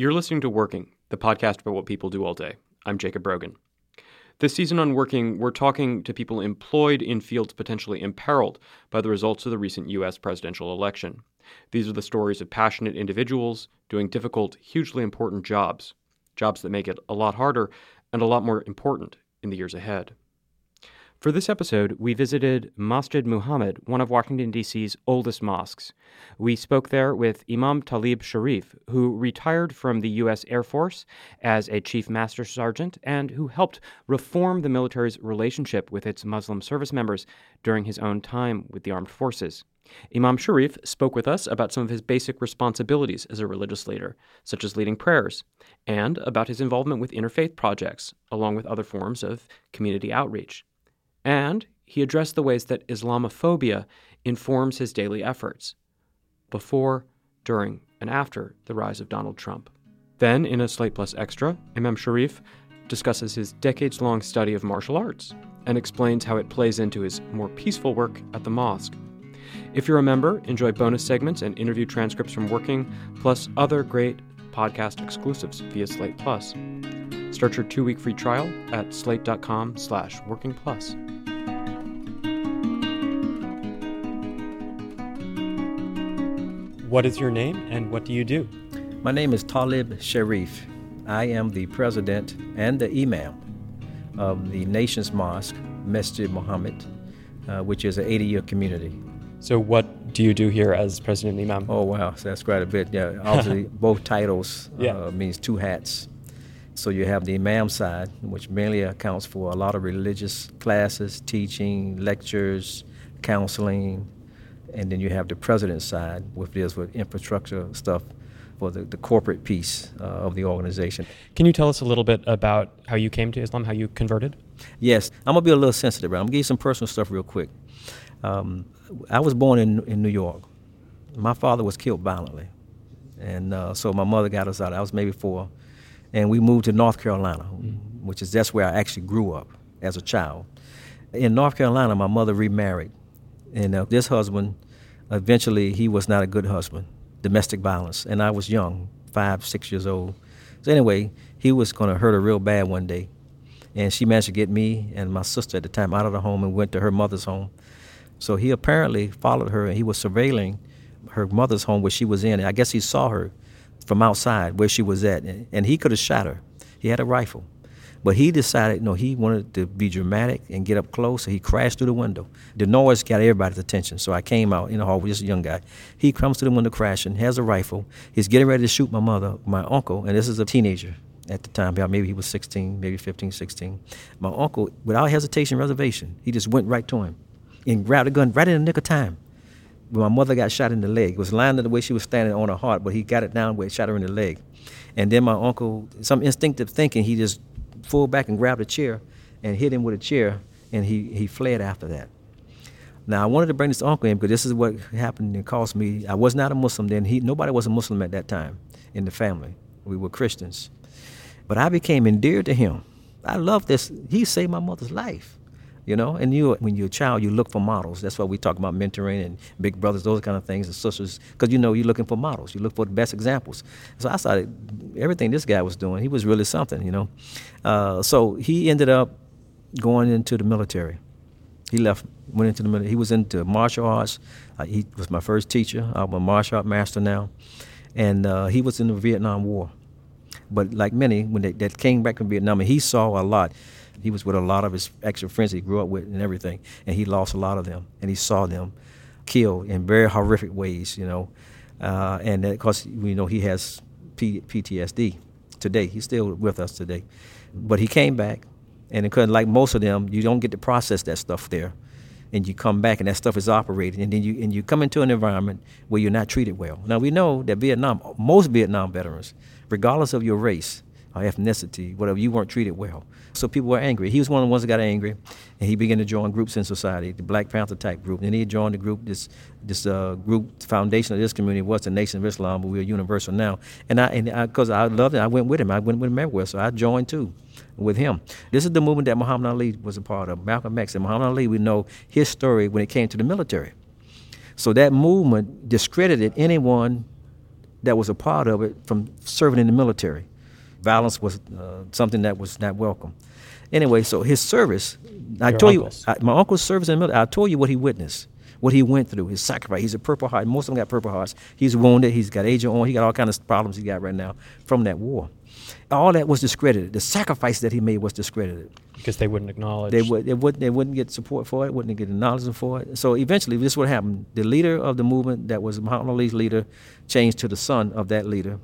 You're listening to Working, the podcast about what people do all day. I'm Jacob Brogan. This season on Working, we're talking to people employed in fields potentially imperiled by the results of the recent U.S. presidential election. These are the stories of passionate individuals doing difficult, hugely important jobs, jobs that make it a lot harder and a lot more important in the years ahead. For this episode, we visited Masjid Muhammad, one of Washington, D.C.'s oldest mosques. We spoke there with Imam Talib Sharif, who retired from the U.S. Air Force as a Chief Master Sergeant and who helped reform the military's relationship with its Muslim service members during his own time with the armed forces. Imam Sharif spoke with us about some of his basic responsibilities as a religious leader, such as leading prayers, and about his involvement with interfaith projects, along with other forms of community outreach. And he addressed the ways that Islamophobia informs his daily efforts before, during, and after the rise of Donald Trump. Then, in a Slate Plus Extra, Imam Sharif discusses his decades long study of martial arts and explains how it plays into his more peaceful work at the mosque. If you're a member, enjoy bonus segments and interview transcripts from Working, plus other great podcast exclusives via Slate Plus. Start your two-week free trial at slate.com slash working plus. What is your name and what do you do? My name is Talib Sharif. I am the president and the imam of the nation's mosque, Masjid Muhammad, uh, which is an 80 year community. So, what do you do here as president and imam? Oh, wow. So that's quite a bit. Yeah, obviously, both titles uh, Yeah. means two hats. So you have the imam side, which mainly accounts for a lot of religious classes, teaching, lectures, counseling, and then you have the president side, which deals with infrastructure stuff for the, the corporate piece uh, of the organization. Can you tell us a little bit about how you came to Islam, how you converted? Yes, I'm gonna be a little sensitive. I'm gonna give you some personal stuff real quick. Um, I was born in, in New York. My father was killed violently, and uh, so my mother got us out. I was maybe four, and we moved to North Carolina, which is that's where I actually grew up as a child. In North Carolina, my mother remarried, and uh, this husband, eventually, he was not a good husband. Domestic violence, and I was young, five, six years old. So anyway, he was going to hurt her real bad one day, and she managed to get me and my sister at the time out of the home and went to her mother's home. So he apparently followed her and he was surveilling her mother's home where she was in. And I guess he saw her from outside where she was at, and, he could have shot her. He had a rifle. But he decided, no, he wanted to be dramatic and get up close, so he crashed through the window. The noise got everybody's attention, so I came out in the hall with this young guy. He comes to the window crashing, has a rifle. He's getting ready to shoot my mother, my uncle, and this is a teenager at the time. Maybe he was 16, maybe 15, 16. My uncle, without hesitation, reservation, he just went right to him and grabbed a gun right in the nick of time. When my mother got shot in the leg. It was lying the way she was standing on her heart, but he got it down where it shot her in the leg. And then my uncle, some instinctive thinking, he just pulled back and grabbed a chair and hit him with a chair, and he, he fled after that. Now I wanted to bring this uncle in because this is what happened and cost me. I was not a Muslim then. He nobody was a Muslim at that time in the family. We were Christians, but I became endeared to him. I love this. He saved my mother's life, you know. And you, when you're a child, you look for models. That's why we talk about mentoring and big brothers, those kind of things, and sisters, because you know you're looking for models. You look for the best examples. So I started everything this guy was doing. He was really something, you know. Uh, so he ended up going into the military. He left, went into the military. He was into martial arts. Uh, he was my first teacher. I'm a martial art master now, and uh, he was in the Vietnam War. But like many, when they that came back from Vietnam, and he saw a lot. He was with a lot of his actual friends he grew up with and everything, and he lost a lot of them, and he saw them killed in very horrific ways, you know. Uh, and because you know he has P- PTSD today, he's still with us today. But he came back, and because like most of them, you don't get to process that stuff there. and you come back and that stuff is operating, and then you and you come into an environment where you're not treated well. Now we know that Vietnam, most Vietnam veterans, regardless of your race or ethnicity, whatever, you weren't treated well. So people were angry. He was one of the ones that got angry, and he began to join groups in society, the Black Panther type group. And he joined the group, this this uh, group, foundation of this community was the Nation of Islam, but we're universal now. And I, and because I, I, loved it, I went with him. I went with him everywhere, so I joined too with him. This is the movement that Muhammad Ali was a part of. Malcolm X and Muhammad Ali, we know his story when it came to the military. So that movement discredited anyone that was a part of it from serving in the military. Violence was uh, something that was not welcome. Anyway, so his service, I told uncles. you, I, my uncle's service in the military, I told you what he witnessed, what he went through, his sacrifice. He's a Purple Heart. Most of them got Purple Hearts. He's wounded. He's got Agent Orange. He got all kinds of problems he got right now from that war. All that was discredited. The sacrifice that he made was discredited. Because they wouldn't acknowledge. They, would, they, wouldn't, they wouldn't get support for it, wouldn't get acknowledgement for it. So eventually, this is what happened. The leader of the movement that was Muhammad Ali's leader changed to the son of that leader,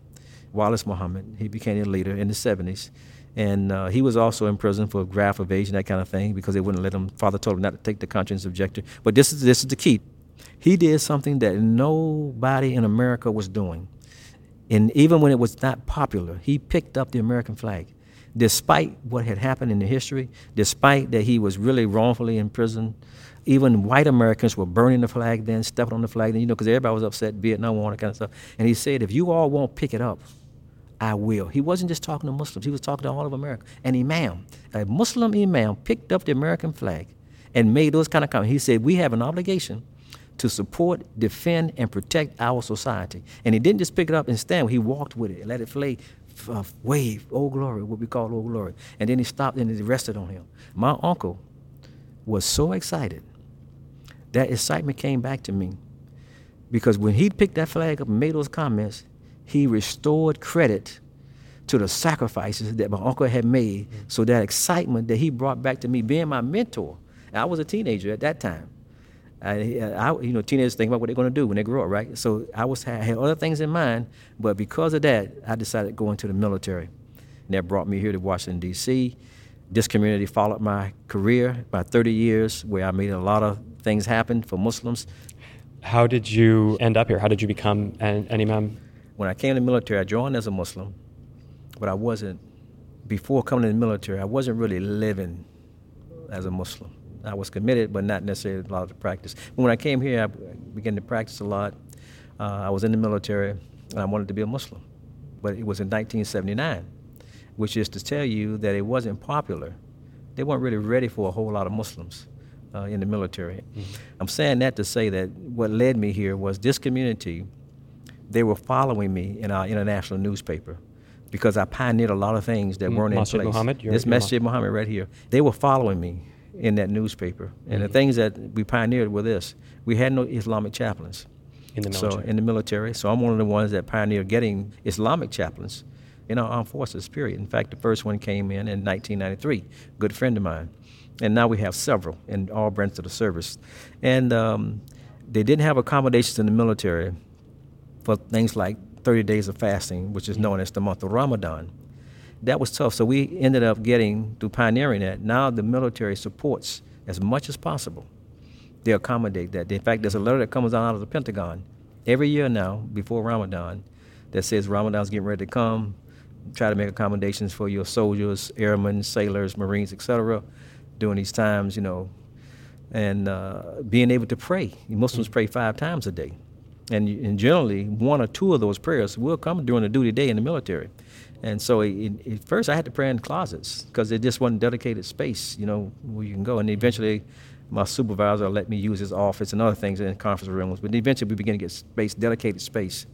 Wallace Muhammad. He became a leader in the 70s. And uh, he was also in prison for draft evasion, that kind of thing, because they wouldn't let him. Father told him not to take the conscience objector. But this is this is the key. He did something that nobody in America was doing, and even when it was not popular, he picked up the American flag, despite what had happened in the history, despite that he was really wrongfully in prison. Even white Americans were burning the flag then, stepping on the flag then, you know, because everybody was upset, Vietnam War, that kind of stuff. And he said, if you all won't pick it up, I will. He wasn't just talking to Muslims, he was talking to all of America. An imam, a Muslim imam, picked up the American flag and made those kind of comments. He said, We have an obligation to support, defend, and protect our society. And he didn't just pick it up and stand, he walked with it and let it fly, uh, wave, oh glory, what we call oh glory. And then he stopped and he rested on him. My uncle was so excited. That excitement came back to me because when he picked that flag up and made those comments, he restored credit to the sacrifices that my uncle had made. Mm-hmm. So that excitement that he brought back to me, being my mentor. I was a teenager at that time. I, I, you know, teenagers think about what they're going to do when they grow up, right? So I was I had other things in mind, but because of that, I decided to go into the military. And that brought me here to Washington D.C. This community followed my career about 30 years, where I made a lot of things happen for Muslims. How did you end up here? How did you become an, an imam? When I came to the military, I joined as a Muslim, but I wasn't, before coming to the military, I wasn't really living as a Muslim. I was committed, but not necessarily a lot of practice. But when I came here, I began to practice a lot. Uh, I was in the military, and I wanted to be a Muslim. But it was in 1979, which is to tell you that it wasn't popular. They weren't really ready for a whole lot of Muslims uh, in the military. Mm-hmm. I'm saying that to say that what led me here was this community they were following me in our international newspaper because I pioneered a lot of things that weren't Masjid in place. Muhammad, this Masjid Muhammad right here. They were following me in that newspaper. And mm-hmm. the things that we pioneered were this. We had no Islamic chaplains. In the military. So in the military. So I'm one of the ones that pioneered getting Islamic chaplains in our armed forces, period. In fact, the first one came in in 1993, good friend of mine. And now we have several in all branches of the service. And um, they didn't have accommodations in the military for things like 30 days of fasting, which is known as the month of Ramadan. That was tough. So we ended up getting, through pioneering that, now the military supports as much as possible. They accommodate that. In fact, there's a letter that comes out of the Pentagon every year now before Ramadan that says Ramadan's getting ready to come. Try to make accommodations for your soldiers, airmen, sailors, Marines, etc. during these times, you know, and uh, being able to pray. Muslims pray five times a day. And, and generally, one or two of those prayers will come during a duty day in the military. And so at first I had to pray in closets because it just wasn't dedicated space, you know, where you can go. And eventually my supervisor let me use his office and other things in conference rooms. But eventually we began to get space, dedicated space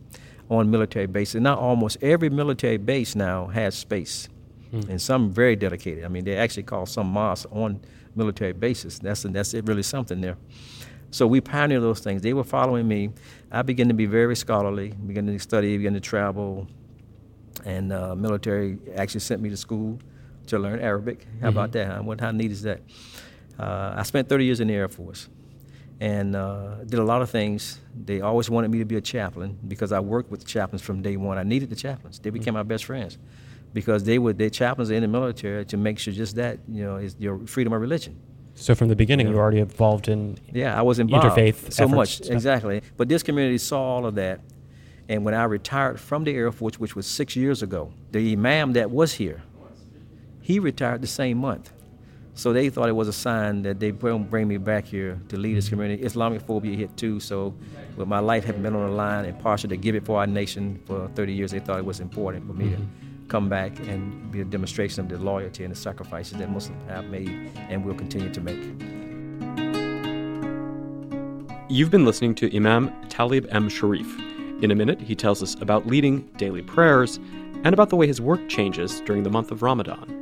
on military bases. And now almost every military base now has space. Hmm. And some very dedicated. I mean, they actually call some mosques on military bases. That's, that's it, really something there. So we pioneered those things. They were following me. I began to be very scholarly, began to study, began to travel. And uh, military actually sent me to school to learn Arabic. How mm-hmm. about that? Huh? What, how neat is that? Uh, I spent 30 years in the Air Force and uh, did a lot of things. They always wanted me to be a chaplain because I worked with the chaplains from day one. I needed the chaplains. They became mm-hmm. my best friends because they were their chaplains in the military to make sure just that you know is your freedom of religion So from the beginning, yeah. you were already involved in yeah, I was involved interfaith so much exactly. But this community saw all of that, and when I retired from the Air Force, which was six years ago, the imam that was here, he retired the same month. So they thought it was a sign that they bring, bring me back here to lead this community. Islamic phobia hit too, so with my life having been on the line and partial to give it for our nation for 30 years, they thought it was important for me mm-hmm. to come back and be a demonstration of the loyalty and the sacrifices that Muslims have made and will continue to make. You've been listening to Imam Talib M. Sharif. In a minute, he tells us about leading daily prayers and about the way his work changes during the month of Ramadan.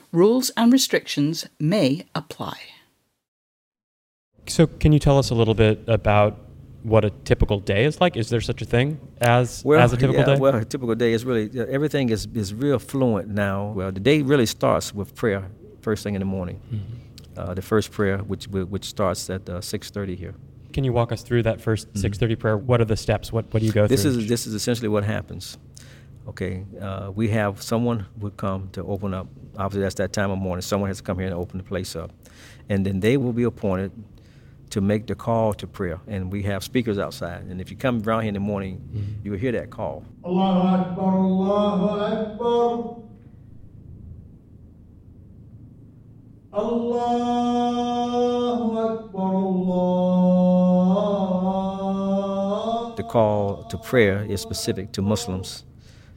rules and restrictions may apply. So, can you tell us a little bit about what a typical day is like? Is there such a thing as well, as a typical yeah, day? Well, a typical day is really everything is is real fluent now. Well, the day really starts with prayer first thing in the morning. Mm-hmm. Uh, the first prayer, which which starts at uh, six thirty here. Can you walk us through that 1st mm-hmm. six thirty prayer? What are the steps? What what do you go this through? This is this is essentially what happens. Okay, uh, we have someone would come to open up obviously that's that time of morning. Someone has to come here and open the place up. And then they will be appointed to make the call to prayer. And we have speakers outside. And if you come around here in the morning, mm-hmm. you will hear that call. Allahu Akbar, Allahu Akbar. Allahu Akbar, Allah. The call to prayer is specific to Muslims,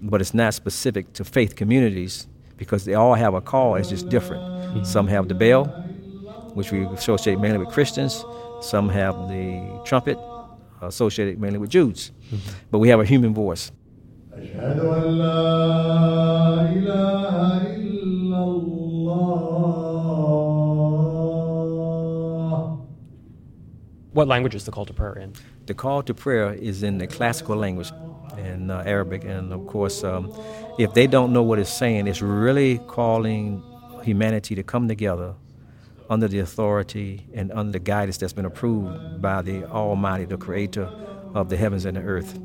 but it's not specific to faith communities because they all have a call, it's just different. Mm-hmm. Some have the bell, which we associate mainly with Christians, some have the trumpet, associated mainly with Jews. Mm-hmm. But we have a human voice. What language is the call to prayer in? The call to prayer is in the classical language, in uh, Arabic, and of course, um, if they don't know what it's saying, it's really calling humanity to come together under the authority and under the guidance that's been approved by the Almighty, the Creator of the heavens and the earth.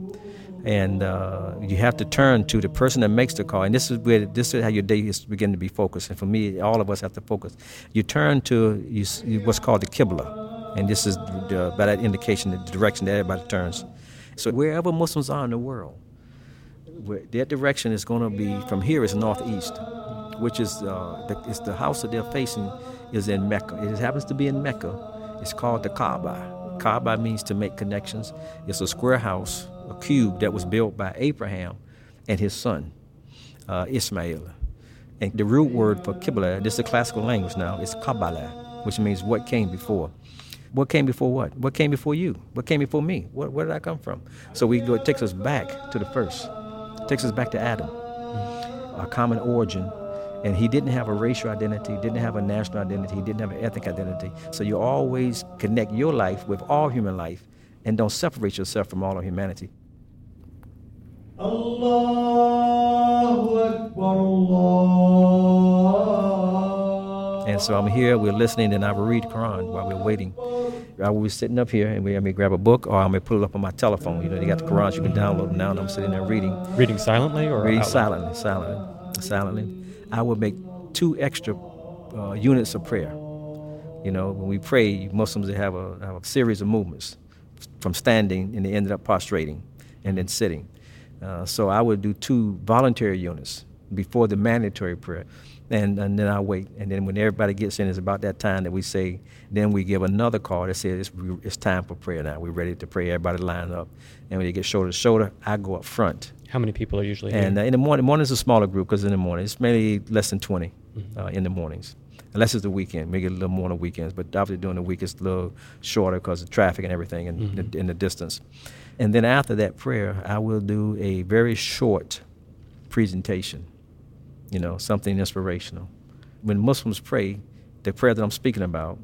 And uh, you have to turn to the person that makes the call, and this is where this is how your day is beginning to be focused. And for me, all of us have to focus. You turn to you, what's called the Qibla, and this is the, by that indication the direction that everybody turns. So wherever Muslims are in the world, their direction is going to be from here is northeast, which is uh, the, it's the house that they're facing is in Mecca. It happens to be in Mecca. It's called the Kaaba. Kaaba means to make connections. It's a square house, a cube that was built by Abraham and his son uh, Ismail. And the root word for Qibla, this is a classical language now, is qabla, which means what came before. What came before what? What came before you? What came before me? What, where did I come from? So we go, it takes us back to the first takes us back to Adam, a common origin. And he didn't have a racial identity, didn't have a national identity, he didn't have an ethnic identity. So you always connect your life with all human life and don't separate yourself from all of humanity. And so I'm here, we're listening, and I will read Quran while we're waiting. I will be sitting up here and we, I may grab a book or I may pull it up on my telephone. You know, they got the Qurans, you can download them now, and I'm sitting there reading. Reading silently or Reading silently, silently, silently. I will make two extra uh, units of prayer. You know, when we pray, Muslims they have a, have a series of movements from standing and they ended up prostrating and then sitting. Uh, so I would do two voluntary units before the mandatory prayer. And, and then I wait. And then when everybody gets in, it's about that time that we say, then we give another call that says it's, it's time for prayer now. We're ready to pray. Everybody line up. And when they get shoulder to shoulder, I go up front. How many people are usually in And uh, in the morning, morning's a smaller group because in the morning, it's mainly less than 20 uh, in the mornings. Unless it's the weekend, maybe a little more on the weekends. But obviously during the week, it's a little shorter because of traffic and everything and the, in the distance. And then after that prayer, I will do a very short presentation, you know, something inspirational. When Muslims pray, the prayer that I'm speaking about,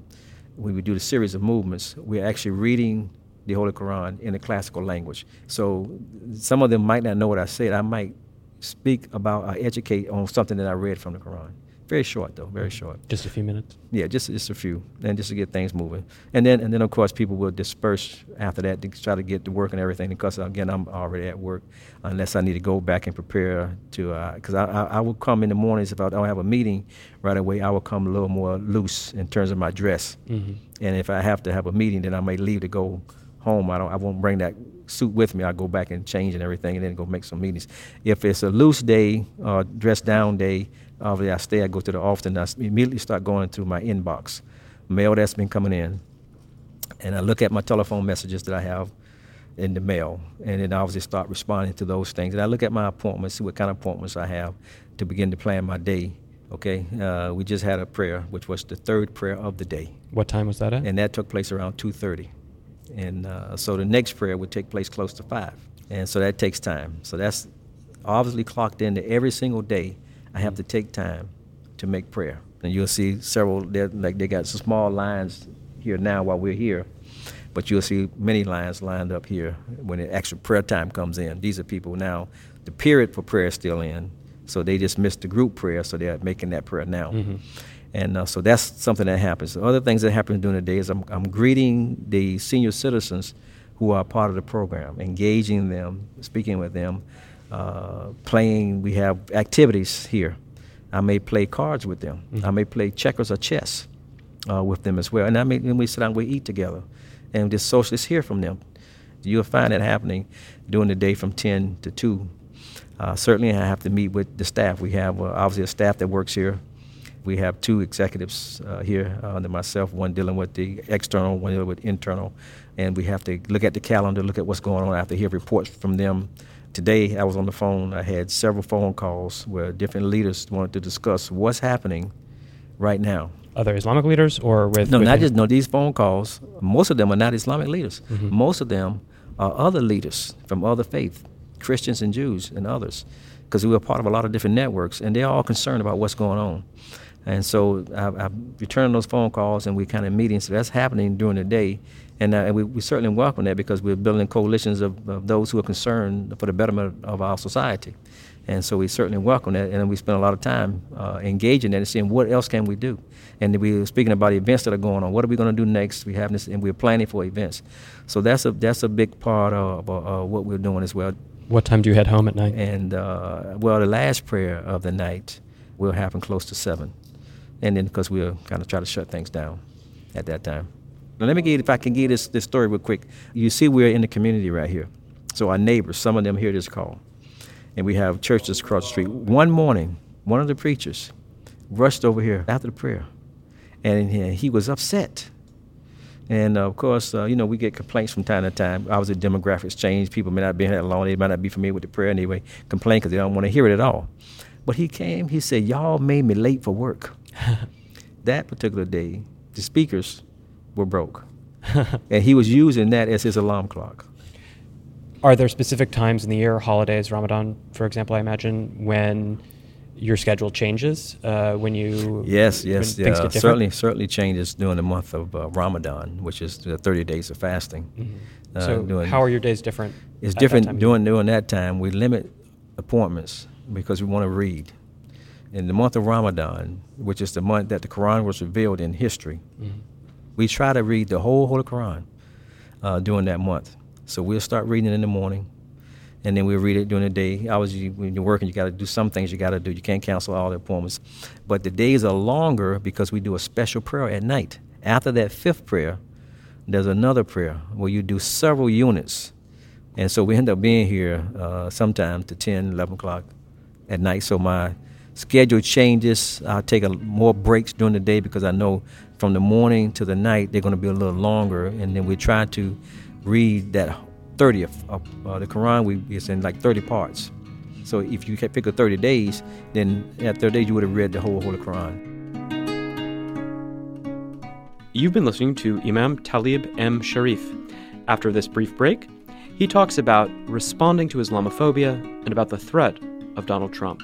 when we do the series of movements, we're actually reading the Holy Quran in a classical language. So some of them might not know what I said. I might speak about or educate on something that I read from the Quran. Very short though, very mm-hmm. short. Just a few minutes. Yeah, just just a few, and just to get things moving, and then and then of course people will disperse after that to try to get to work and everything. Because again, I'm already at work, unless I need to go back and prepare to. Uh, because I, I I will come in the mornings if I don't have a meeting right away. I will come a little more loose in terms of my dress, mm-hmm. and if I have to have a meeting, then I may leave to go home. I don't. I won't bring that suit with me. I go back and change and everything, and then go make some meetings. If it's a loose day or dress down day, obviously I stay. I go to the office and I immediately start going through my inbox, mail that's been coming in, and I look at my telephone messages that I have in the mail, and then I obviously start responding to those things. And I look at my appointments, see what kind of appointments I have to begin to plan my day. Okay, uh, we just had a prayer, which was the third prayer of the day What time was that at? and that took place around 2.30 and uh, so the next prayer would take place close to 5 and so that takes time so that's obviously clocked into every single day i have to take time to make prayer. And you'll see several like they got some small lines here now while we're here but you'll see many lines lined up here when the actual prayer time comes in. These are people now the period for prayer is still in so they just missed the group prayer so they're making that prayer now. And uh, so that's something that happens. Other things that happen during the day is I'm, I'm greeting the senior citizens who are part of the program, engaging them, speaking with them, uh, playing. We have activities here. I may play cards with them. I may play checkers or chess uh, with them as well. And I may, then we sit down, we eat together, and just socially hear from them. You'll find that happening during the day from 10 to 2. Uh, certainly, I have to meet with the staff. We have uh, obviously a staff that works here. We have two executives uh, here uh, under myself, one dealing with the external, one dealing with internal, and we have to look at the calendar, look at what's going on. I have to hear reports from them. Today, I was on the phone. I had several phone calls where different leaders wanted to discuss what's happening right now. Other Islamic leaders or with? No, not him? just no. These phone calls, most of them are not Islamic leaders. Mm-hmm. Most of them are other leaders from other faith, Christians and Jews and others, because we are part of a lot of different networks, and they're all concerned about what's going on. And so I, I return those phone calls, and we kind of meeting. So that's happening during the day, and, uh, and we, we certainly welcome that because we're building coalitions of, of those who are concerned for the betterment of our society. And so we certainly welcome that, and we spend a lot of time uh, engaging that and seeing what else can we do. And we are speaking about events that are going on. What are we going to do next? We have this, and we're planning for events. So that's a that's a big part of uh, what we're doing as well. What time do you head home at night? And uh, well, the last prayer of the night will happen close to seven, and then because we'll kind of try to shut things down at that time. Now let me get if I can give this this story real quick. You see, we're in the community right here, so our neighbors, some of them hear this call, and we have churches across the street. One morning, one of the preachers rushed over here after the prayer, and he, was upset. And uh, of course, uh, you know, we get complaints from time to time. Obviously, demographics change. People may not be here that long. They might not be familiar with the prayer anyway. Complain because they don't want to hear it at all. But he came. He said, "Y'all made me late for work." that particular day, the speakers were broke, and he was using that as his alarm clock. Are there specific times in the year, holidays, Ramadan, for example, I imagine, when your schedule changes? Uh, when you Yes, yes, things yeah. Certainly, certainly changes during the month of uh, Ramadan, which is the 30 days of fasting. Uh, Mm-hmm. So during- how are your days different? It's different during during that time. We limit appointments because we want to read. In the month of Ramadan, which is the month that the Quran was revealed in history, mm-hmm. We try to read the whole Holy Quran uh, during that month. So we'll start reading it in the morning, and then we'll read it during the day. Obviously, when you're working, you got to do some things you got to do. You can't cancel all the appointments. But the days are longer because we do a special prayer at night. After that fifth prayer, there's another prayer where you do several units. And so we end up being here uh, sometime to 10, 11 o'clock at night. So my schedule changes. I'll take a, more breaks during the day because I know from the morning to the night they're going to be a little longer. And then we try to read that 30th of uh, the Quran. We, it's in like 30 parts. So if you pick a 30 days, then at 30 days you would have read the whole Holy Quran. You've been listening to Imam Talib M. Sharif. After this brief break, he talks about responding to Islamophobia and about the threat of Donald Trump.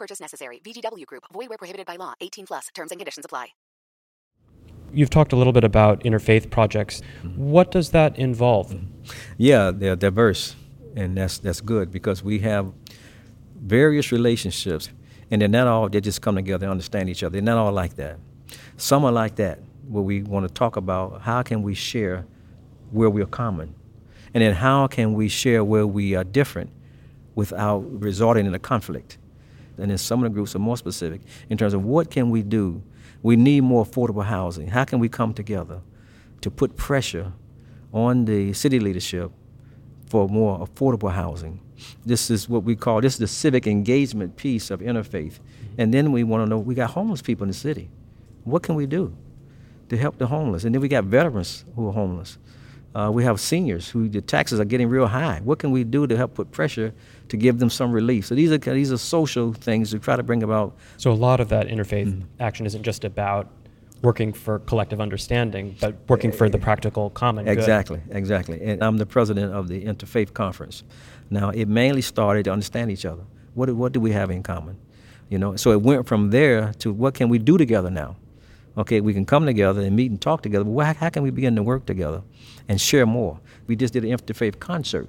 No purchase necessary. VGW Group. Void where prohibited by law. 18 plus. Terms and conditions apply. You've talked a little bit about interfaith projects. Mm-hmm. What does that involve? Yeah, they're diverse, and that's that's good because we have various relationships, and they're not all they just come together and understand each other. They're not all like that. Some are like that, where we want to talk about how can we share where we are common, and then how can we share where we are different without resorting in a conflict. And then some of the groups are more specific in terms of what can we do. We need more affordable housing. How can we come together to put pressure on the city leadership for more affordable housing? This is what we call this is the civic engagement piece of interfaith. And then we want to know we got homeless people in the city. What can we do to help the homeless? And then we got veterans who are homeless. Uh, we have seniors who the taxes are getting real high. What can we do to help put pressure to give them some relief? So these are these are social things to try to bring about. So a lot of that interfaith mm-hmm. action isn't just about working for collective understanding, but working for the practical common exactly, good. Exactly, exactly. And I'm the president of the Interfaith Conference. Now it mainly started to understand each other. What what do we have in common? You know, so it went from there to what can we do together now? Okay, we can come together and meet and talk together, but how, how can we begin to work together and share more? We just did an interfaith concert.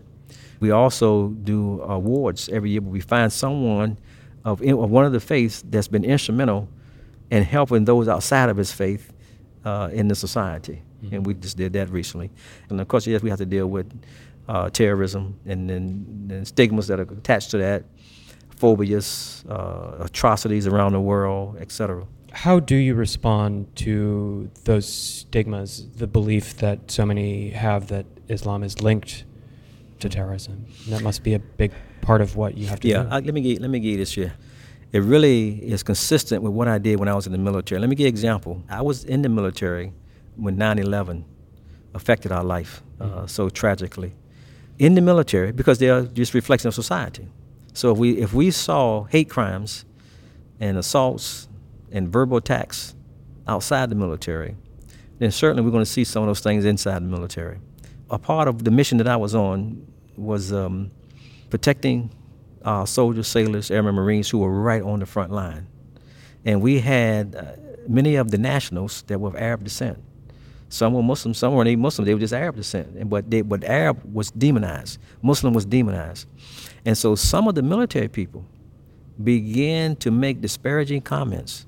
We also do awards every year, but we find someone of, of one of the faiths that's been instrumental in helping those outside of his faith uh, in the society. Mm-hmm. And we just did that recently. And of course, yes, we have to deal with uh, terrorism and then stigmas that are attached to that, phobias, uh, atrocities around the world, etc how do you respond to those stigmas, the belief that so many have that Islam is linked to terrorism? And that must be a big part of what you have to yeah, do. Yeah, let me get, let me give you this here. It really is consistent with what I did when I was in the military. Let me give you an example. I was in the military when 9/11 affected our life uh, mm-hmm. so tragically. In the military, because they are just reflection of society. So if we if we saw hate crimes and assaults and verbal attacks outside the military, then certainly we're going to see some of those things inside the military. A part of the mission that I was on was um, protecting our soldiers, sailors, airmen, marines who were right on the front line. And we had uh, many of the nationals that were of Arab descent. Some were Muslim, some weren't even Muslim, they were just Arab descent. And, but, they, but Arab was demonized, Muslim was demonized. And so some of the military people began to make disparaging comments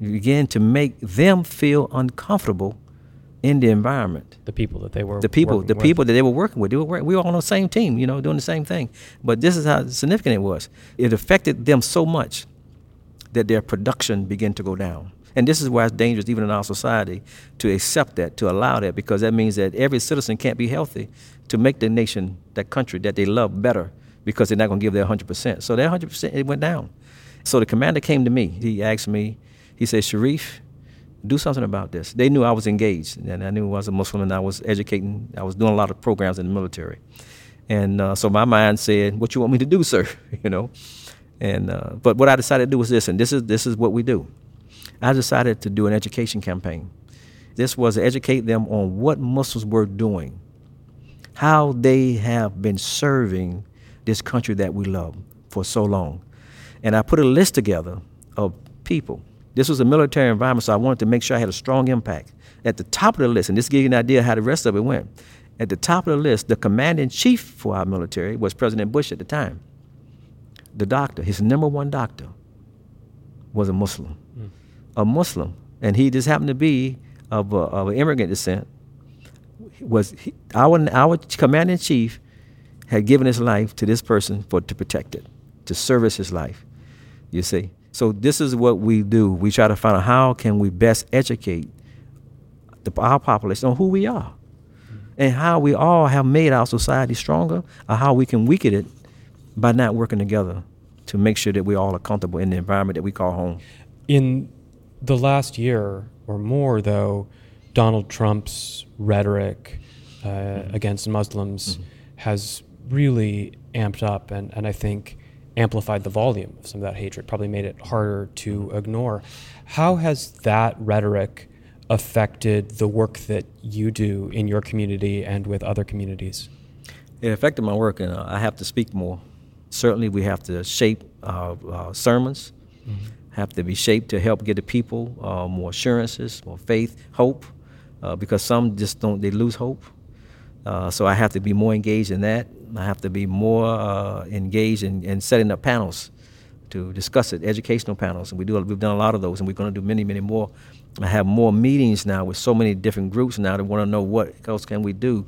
began to make them feel uncomfortable in the environment. The people that they were the people the with. people that they were working with. They were we were on the same team, you know, doing the same thing. But this is how significant it was. It affected them so much that their production began to go down. And this is why it's dangerous, even in our society, to accept that, to allow that, because that means that every citizen can't be healthy to make the nation, that country that they love better, because they're not going to give their 100%. So their 100%, it went down. So the commander came to me. He asked me, he said, Sharif, do something about this. They knew I was engaged, and I knew I was a Muslim, and I was educating. I was doing a lot of programs in the military, and uh, so my mind said, "What you want me to do, sir?" you know, and uh, but what I decided to do was this, and this is this is what we do. I decided to do an education campaign. This was to educate them on what Muslims were doing, how they have been serving this country that we love for so long, and I put a list together of people this was a military environment, so I wanted to make sure I had a strong impact. At the top of the list, and this gives you an idea how the rest of it went. At the top of the list, the commanding chief for our military was President Bush at the time. The doctor, his number one doctor, was a Muslim. Mm. A Muslim. And he just happened to be of, uh, of immigrant descent. Was he, our, our commanding chief had given his life to this person for to protect it, to service his life. You see? So this is what we do. We try to find out how can we best educate the, our population on who we are and how we all have made our society stronger or how we can weaken it by not working together to make sure that we all are comfortable in the environment that we call home. In the last year or more, though, Donald Trump's rhetoric uh, mm-hmm. against Muslims mm-hmm. has really amped up, and, and I think amplified the volume of some of that hatred, probably made it harder to ignore. How has that rhetoric affected the work that you do in your community and with other communities? It affected my work, and uh, I have to speak more. Certainly, we have to shape our, our sermons, mm-hmm. have to be shaped to help get the people uh, more assurances, more faith, hope, uh, because some just don't, they lose hope. Uh, so I have to be more engaged in that. I have to be more uh, engaged in, in, setting up panels to discuss it, educational panels, and we do. We've done a lot of those, and we're going to do many, many more. I have more meetings now with so many different groups now that want to know what else can we do.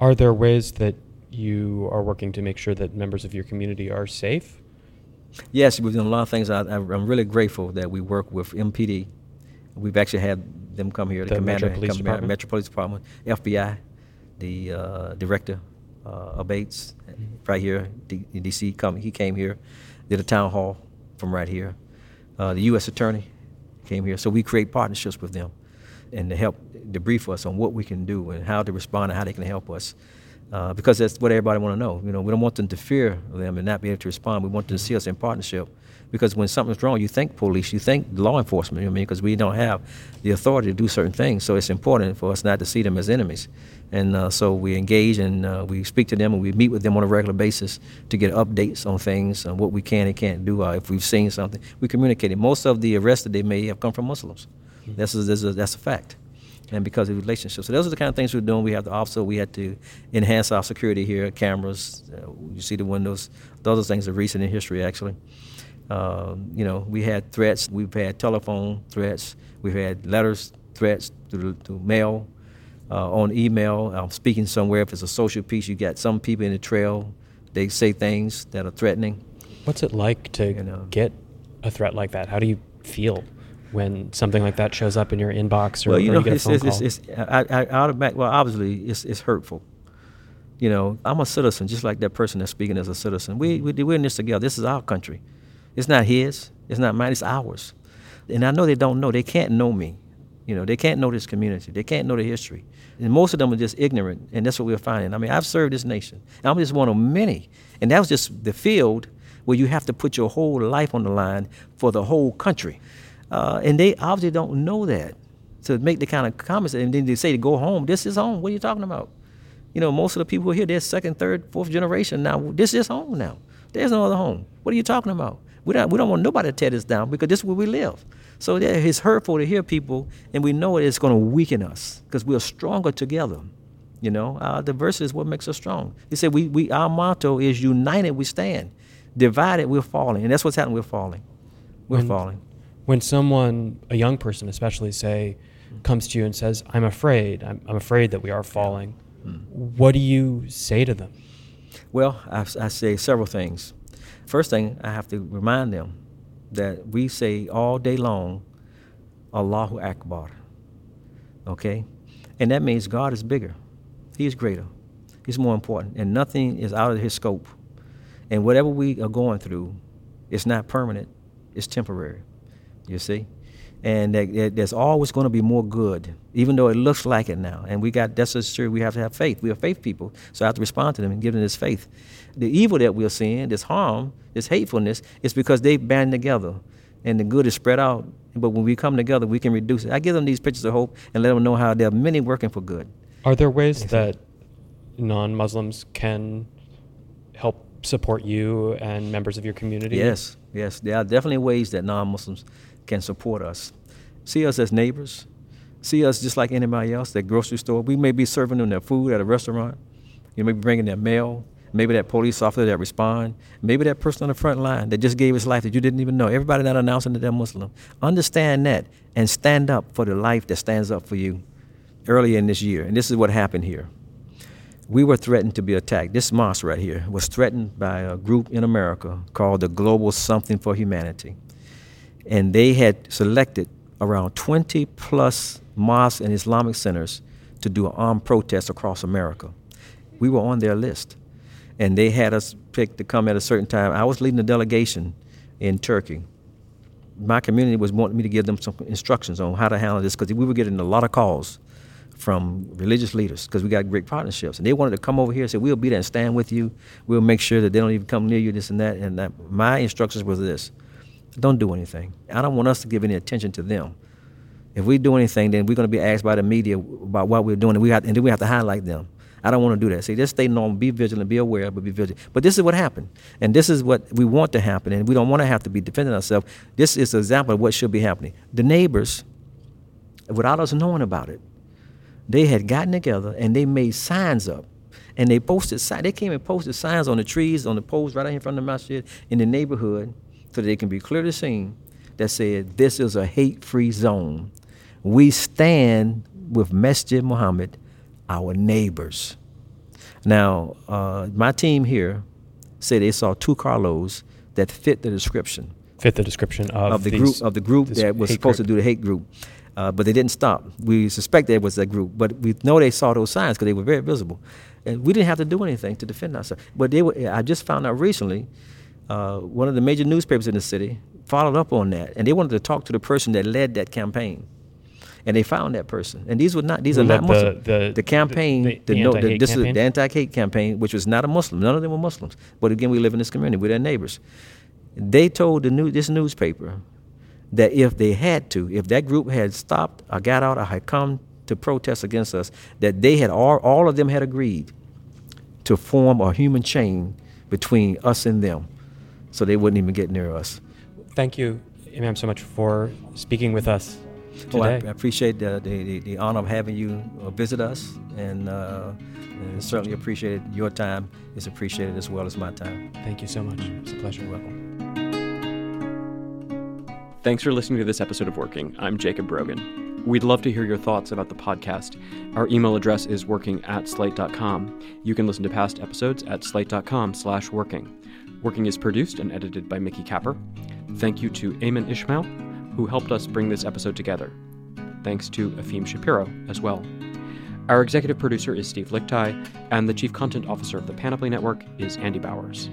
Are there ways that you are working to make sure that members of your community are safe? Yes, we've done a lot of things. I, am really grateful that we work with MPD. We've actually had them come here, the, the commander, Metro Police, Department. Metro Police Department, FBI, the uh, director uh, Abates, right here D- in D.C. Come, he came here, did a town hall from right here. Uh, the U.S. attorney came here, so we create partnerships with them, and to help debrief us on what we can do and how to respond and how they can help us. Uh, because that's what everybody want to know. You know, we don't want them to fear them and not be able to respond. We want them to see us in partnership because when something's wrong, you think police, you think law enforcement. You know I mean, because we don't have the authority to do certain things. So it's important for us not to see them as enemies. And uh, so we engage and uh, we speak to them and we meet with them on a regular basis to get updates on things and what we can and can't do. Uh, if we've seen something, we communicate it. Most of the arrests that they made have come from Muslims. That's, that's a fact and because of relationships. So those are the kind of things we're doing. We have to also we had to enhance our security here, cameras. Uh, you see the windows. Those are things are recent in history, actually. Uh, you know, we had threats. We've had telephone threats. We've had letters, threats through, through mail, uh, on email. I'm speaking somewhere. If it's a social piece, you got some people in the trail. They say things that are threatening. What's it like to you know, get a threat like that? How do you feel when something like that shows up in your inbox or, well, you or know, you get it's, a phone it's, call? It's, it's, I, I, out of back, well, obviously, it's, it's hurtful. You know, I'm a citizen, just like that person that's speaking as a citizen. We, we, we're in this together. This is our country. It's not his. It's not mine. It's ours. And I know they don't know. They can't know me. You know, they can't know this community. They can't know the history. And most of them are just ignorant, and that's what we're finding. I mean, I've served this nation. I'm just one of many. And that was just the field where you have to put your whole life on the line for the whole country. Uh, and they obviously don't know that. To make the kind of comments, and then they say to go home, this is home. What are you talking about? You know, most of the people are here, they're second, third, fourth generation now. This is home now. There's no other home. What are you talking about? We don't, we don't want nobody to tear this down because this is where we live. So yeah, it's hurtful to hear people, and we know it's going to weaken us because we're stronger together. You know, our diversity is what makes us strong. He said, we, we, our motto is united we stand, divided we're falling. And that's what's happening, we're falling. We're when, falling. When someone, a young person especially, say, comes to you and says, I'm afraid, I'm, I'm afraid that we are falling, mm. what do you say to them? Well, I, I say several things. First thing, I have to remind them that we say all day long, Allahu Akbar. Okay? And that means God is bigger, He is greater, He's more important, and nothing is out of His scope. And whatever we are going through, it's not permanent, it's temporary. You see? and that, that there's always going to be more good, even though it looks like it now. And we got that's just true. We have to have faith. We are faith people, so I have to respond to them and give them this faith. The evil that we're seeing, this harm, this hatefulness, is because they band together, and the good is spread out. But when we come together, we can reduce it. I give them these pictures of hope and let them know how there are many working for good. Are there ways that non-Muslims can help support you and members of your community? Yes, yes. There are definitely ways that non-Muslims can support us. See us as neighbors. See us just like anybody else. That grocery store, we may be serving them their food at a restaurant. You may be bringing their mail. Maybe that police officer that respond. Maybe that person on the front line that just gave his life that you didn't even know. Everybody not announcing that they're Muslim. Understand that and stand up for the life that stands up for you. Earlier in this year, and this is what happened here. We were threatened to be attacked. This mosque right here was threatened by a group in America called the Global Something for Humanity and they had selected around 20 plus mosques and Islamic centers to do an armed protest across America. We were on their list, and they had us picked to come at a certain time. I was leading a delegation in Turkey. My community was wanting me to give them some instructions on how to handle this because we were getting a lot of calls from religious leaders because we got great partnerships. And they wanted to come over here and say, We'll be there and stand with you. We'll make sure that they don't even come near you, this and that. And that, my instructions was this don't do anything. I don't want us to give any attention to them. If we do anything, then we're going to be asked by the media about what we're doing, and, we have, and then we have to highlight them. I don't want to do that. See, just stay normal, be vigilant, be aware, but be vigilant. But this is what happened, and this is what we want to happen, and we don't want to have to be defending ourselves. This is an example of what should be happening. The neighbors, without us knowing about it, they had gotten together and they made signs up, and they posted signs. They came and posted signs on the trees, on the poles right out in front of the masjid in the neighborhood so they can be clearly seen that said, This is a hate free zone. We stand with Masjid Muhammad, our neighbors. Now, uh, my team here said they saw two carloads that fit the description. Fit the description of, of the these, group of the group that was supposed group. to do the hate group, uh, but they didn't stop. We suspect it was that group, but we know they saw those signs because they were very visible, and we didn't have to do anything to defend ourselves. But they were. I just found out recently uh, one of the major newspapers in the city followed up on that, and they wanted to talk to the person that led that campaign. And they found that person, and these were not these are not Muslim. The, the campaign, the, the, the, no, the this campaign? is the anti-hate campaign, which was not a Muslim. None of them were Muslims. But again, we live in this community. We're their neighbors. They told the new this newspaper that if they had to, if that group had stopped or got out or had come to protest against us, that they had all all of them had agreed to form a human chain between us and them so they wouldn't even get near us. Thank you, Imam, so much for speaking with us today. Oh, I, I appreciate the, the, the, honor of having you uh, visit us, and, uh, and certainly appreciate your time. It's appreciated as well as my time. Thank you so much. It's a pleasure. You're welcome. Thanks for listening to this episode of Working. I'm Jacob Brogan. We'd love to hear your thoughts about the podcast. Our email address is working at slate.com. You can listen to past episodes at slate.com slash working. Working is produced and edited by Mickey Capper. Thank you to Eamon Ishmael, who helped us bring this episode together. Thanks to Efim Shapiro as well. Our executive producer is Steve Lickteig, and the chief content officer of the Panoply Network is Andy Bowers.